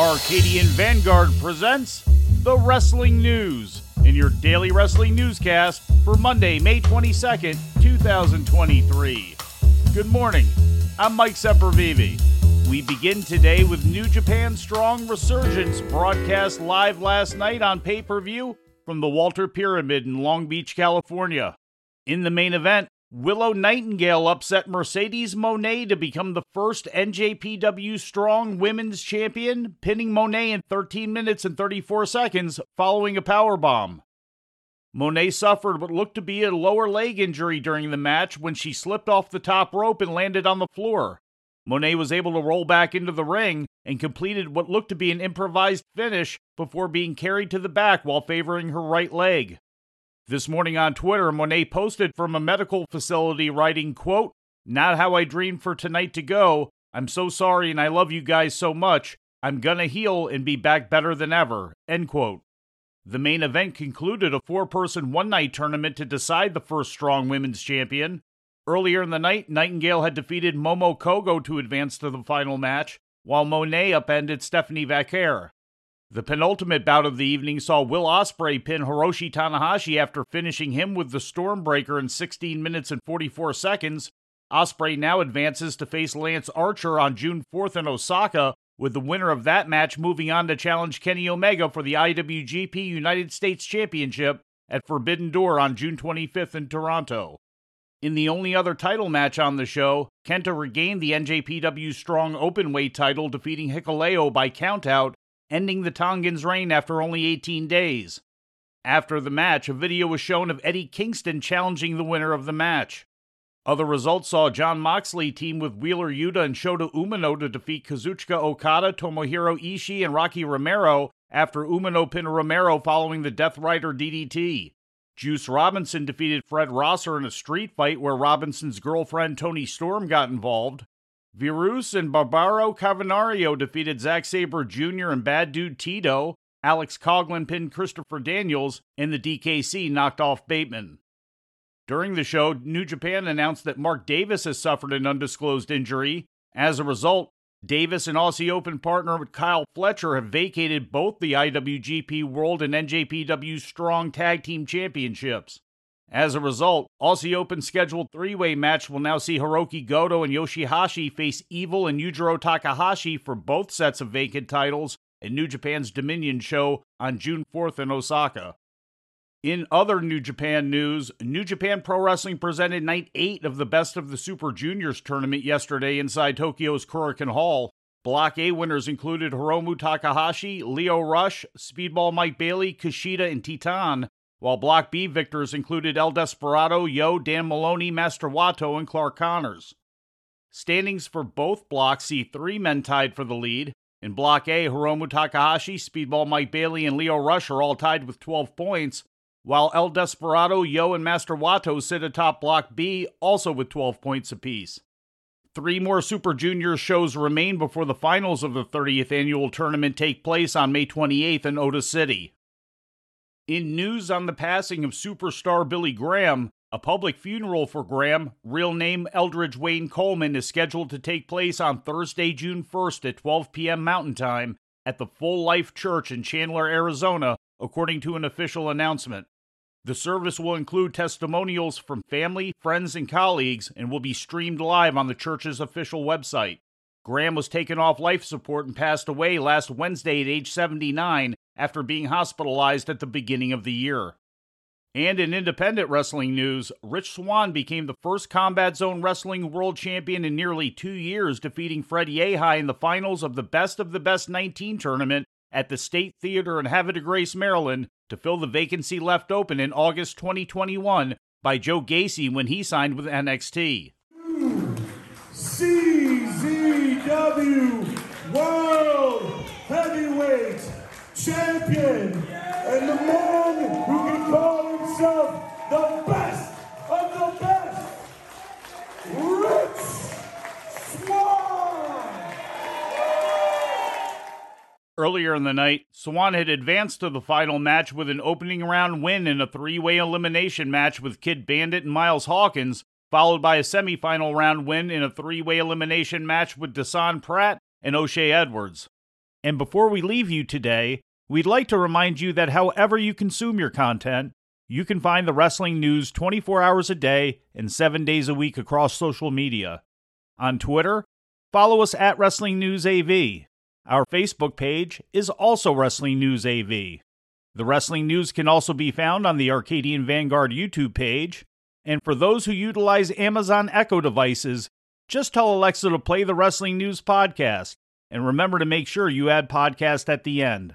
Arcadian Vanguard presents the Wrestling News in your daily wrestling newscast for Monday, May 22nd, 2023. Good morning. I'm Mike Sempervive. We begin today with New Japan Strong Resurgence broadcast live last night on pay per view from the Walter Pyramid in Long Beach, California. In the main event, Willow Nightingale upset Mercedes Moné to become the first NJPW Strong Women's Champion, pinning Moné in 13 minutes and 34 seconds following a powerbomb. Moné suffered what looked to be a lower leg injury during the match when she slipped off the top rope and landed on the floor. Moné was able to roll back into the ring and completed what looked to be an improvised finish before being carried to the back while favoring her right leg. This morning on Twitter, Moné posted from a medical facility writing, quote, Not how I dreamed for tonight to go. I'm so sorry and I love you guys so much. I'm gonna heal and be back better than ever. End quote. The main event concluded a four person one night tournament to decide the first strong women's champion. Earlier in the night, Nightingale had defeated Momo Kohgo to advance to the final match, while Moné upended Stephanie Vaquer. The penultimate bout of the evening saw Will Ospreay pin Hiroshi Tanahashi after finishing him with the Stormbreaker in 16 minutes and 44 seconds. Ospreay now advances to face Lance Archer on June 4th in Osaka, with the winner of that match moving on to challenge Kenny Omega for the IWGP United States Championship at Forbidden Door on June 25th in Toronto. In the only other title match on the show, Kenta regained the NJPW Strong Openweight title, defeating Hikuleo by countout ending the Tongans' reign after only 18 days. After the match, a video was shown of Eddie Kingston challenging the winner of the match. Other results saw Jon Moxley team with Wheeler Yuta and Shota Umino to defeat Kazuchika Okada, Tomohiro Ishii, and Rocky Romero after Umino pinned Romero following the Death Rider DDT. Juice Robinson defeated Fred Rosser in a street fight where Robinson's girlfriend Toni Storm got involved. Virus and Barbaro Cavernario defeated Zack Sabre Jr. and Bad Dude Tito. Alex Coughlin pinned Christopher Daniels, and the DKC knocked off Bateman. During the show, New Japan announced that Mark Davis has suffered an undisclosed injury. As a result, Davis and Aussie Open partner Kyle Fletcher have vacated both the IWGP World and NJPW Strong Tag Team Championships. As a result, Aussie Open scheduled three way match will now see Hiroki Goto and Yoshihashi face Evil and Yujiro Takahashi for both sets of vacant titles in New Japan's Dominion show on June 4th in Osaka. In other New Japan news, New Japan Pro Wrestling presented night 8 of the Best of the Super Juniors tournament yesterday inside Tokyo's Korakuen Hall. Block A winners included Hiromu Takahashi, Lio Rush, Speedball Mike Bailey, Kushida, and Titan, while Block B victors included El Desperado, Yo, Dan Moloney, Master Wato, and Clark Connors. Standings for both blocks see three men tied for the lead. In Block A, Hiromu Takahashi, Speedball Mike Bailey, and Lio Rush are all tied with 12 points, while El Desperado, Yo, and Master Wato sit atop Block B, also with 12 points apiece. Three more Super Junior shows remain before the finals of the 30th annual tournament take place on May 28th in Ota City. In news on the passing of superstar Billy Graham, a public funeral for Graham, real name Eldridge Wayne Coleman, is scheduled to take place on Thursday, June 1st at 12 p.m. Mountain Time at the Full Life Church in Chandler, Arizona, according to an official announcement. The service will include testimonials from family, friends, and colleagues and will be streamed live on the church's official website. Graham was taken off life support and passed away last Wednesday at age 79 after being hospitalized at the beginning of the year. And in independent wrestling news, Rich Swann became the first Combat Zone Wrestling World Champion in nearly two years, defeating Fred Yehi in the finals of the Best of the Best 19 tournament at the State Theater in Havre de Grace, Maryland, to fill the vacancy left open in August 2021 by Joe Gacy when he signed with NXT. CZW World Heavyweight champion and the man who can call himself the best of the best, Rich Swann. Earlier in the night, Swann had advanced to the final match with an opening round win in a three way elimination match with Kid Bandit and Miles Hawkins, followed by a semifinal round win in a three way elimination match with Desan Pratt and O'Shea Edwards. And before we leave you today, we'd like to remind you that however you consume your content, you can find the wrestling news 24 hours a day and 7 days a week across social media. On Twitter, follow us at Wrestling News AV. Our Facebook page is also Wrestling News AV. The wrestling news can also be found on the Arcadian Vanguard YouTube page. And for those who utilize Amazon Echo devices, just tell Alexa to play the Wrestling News podcast. And remember to make sure you add podcast at the end.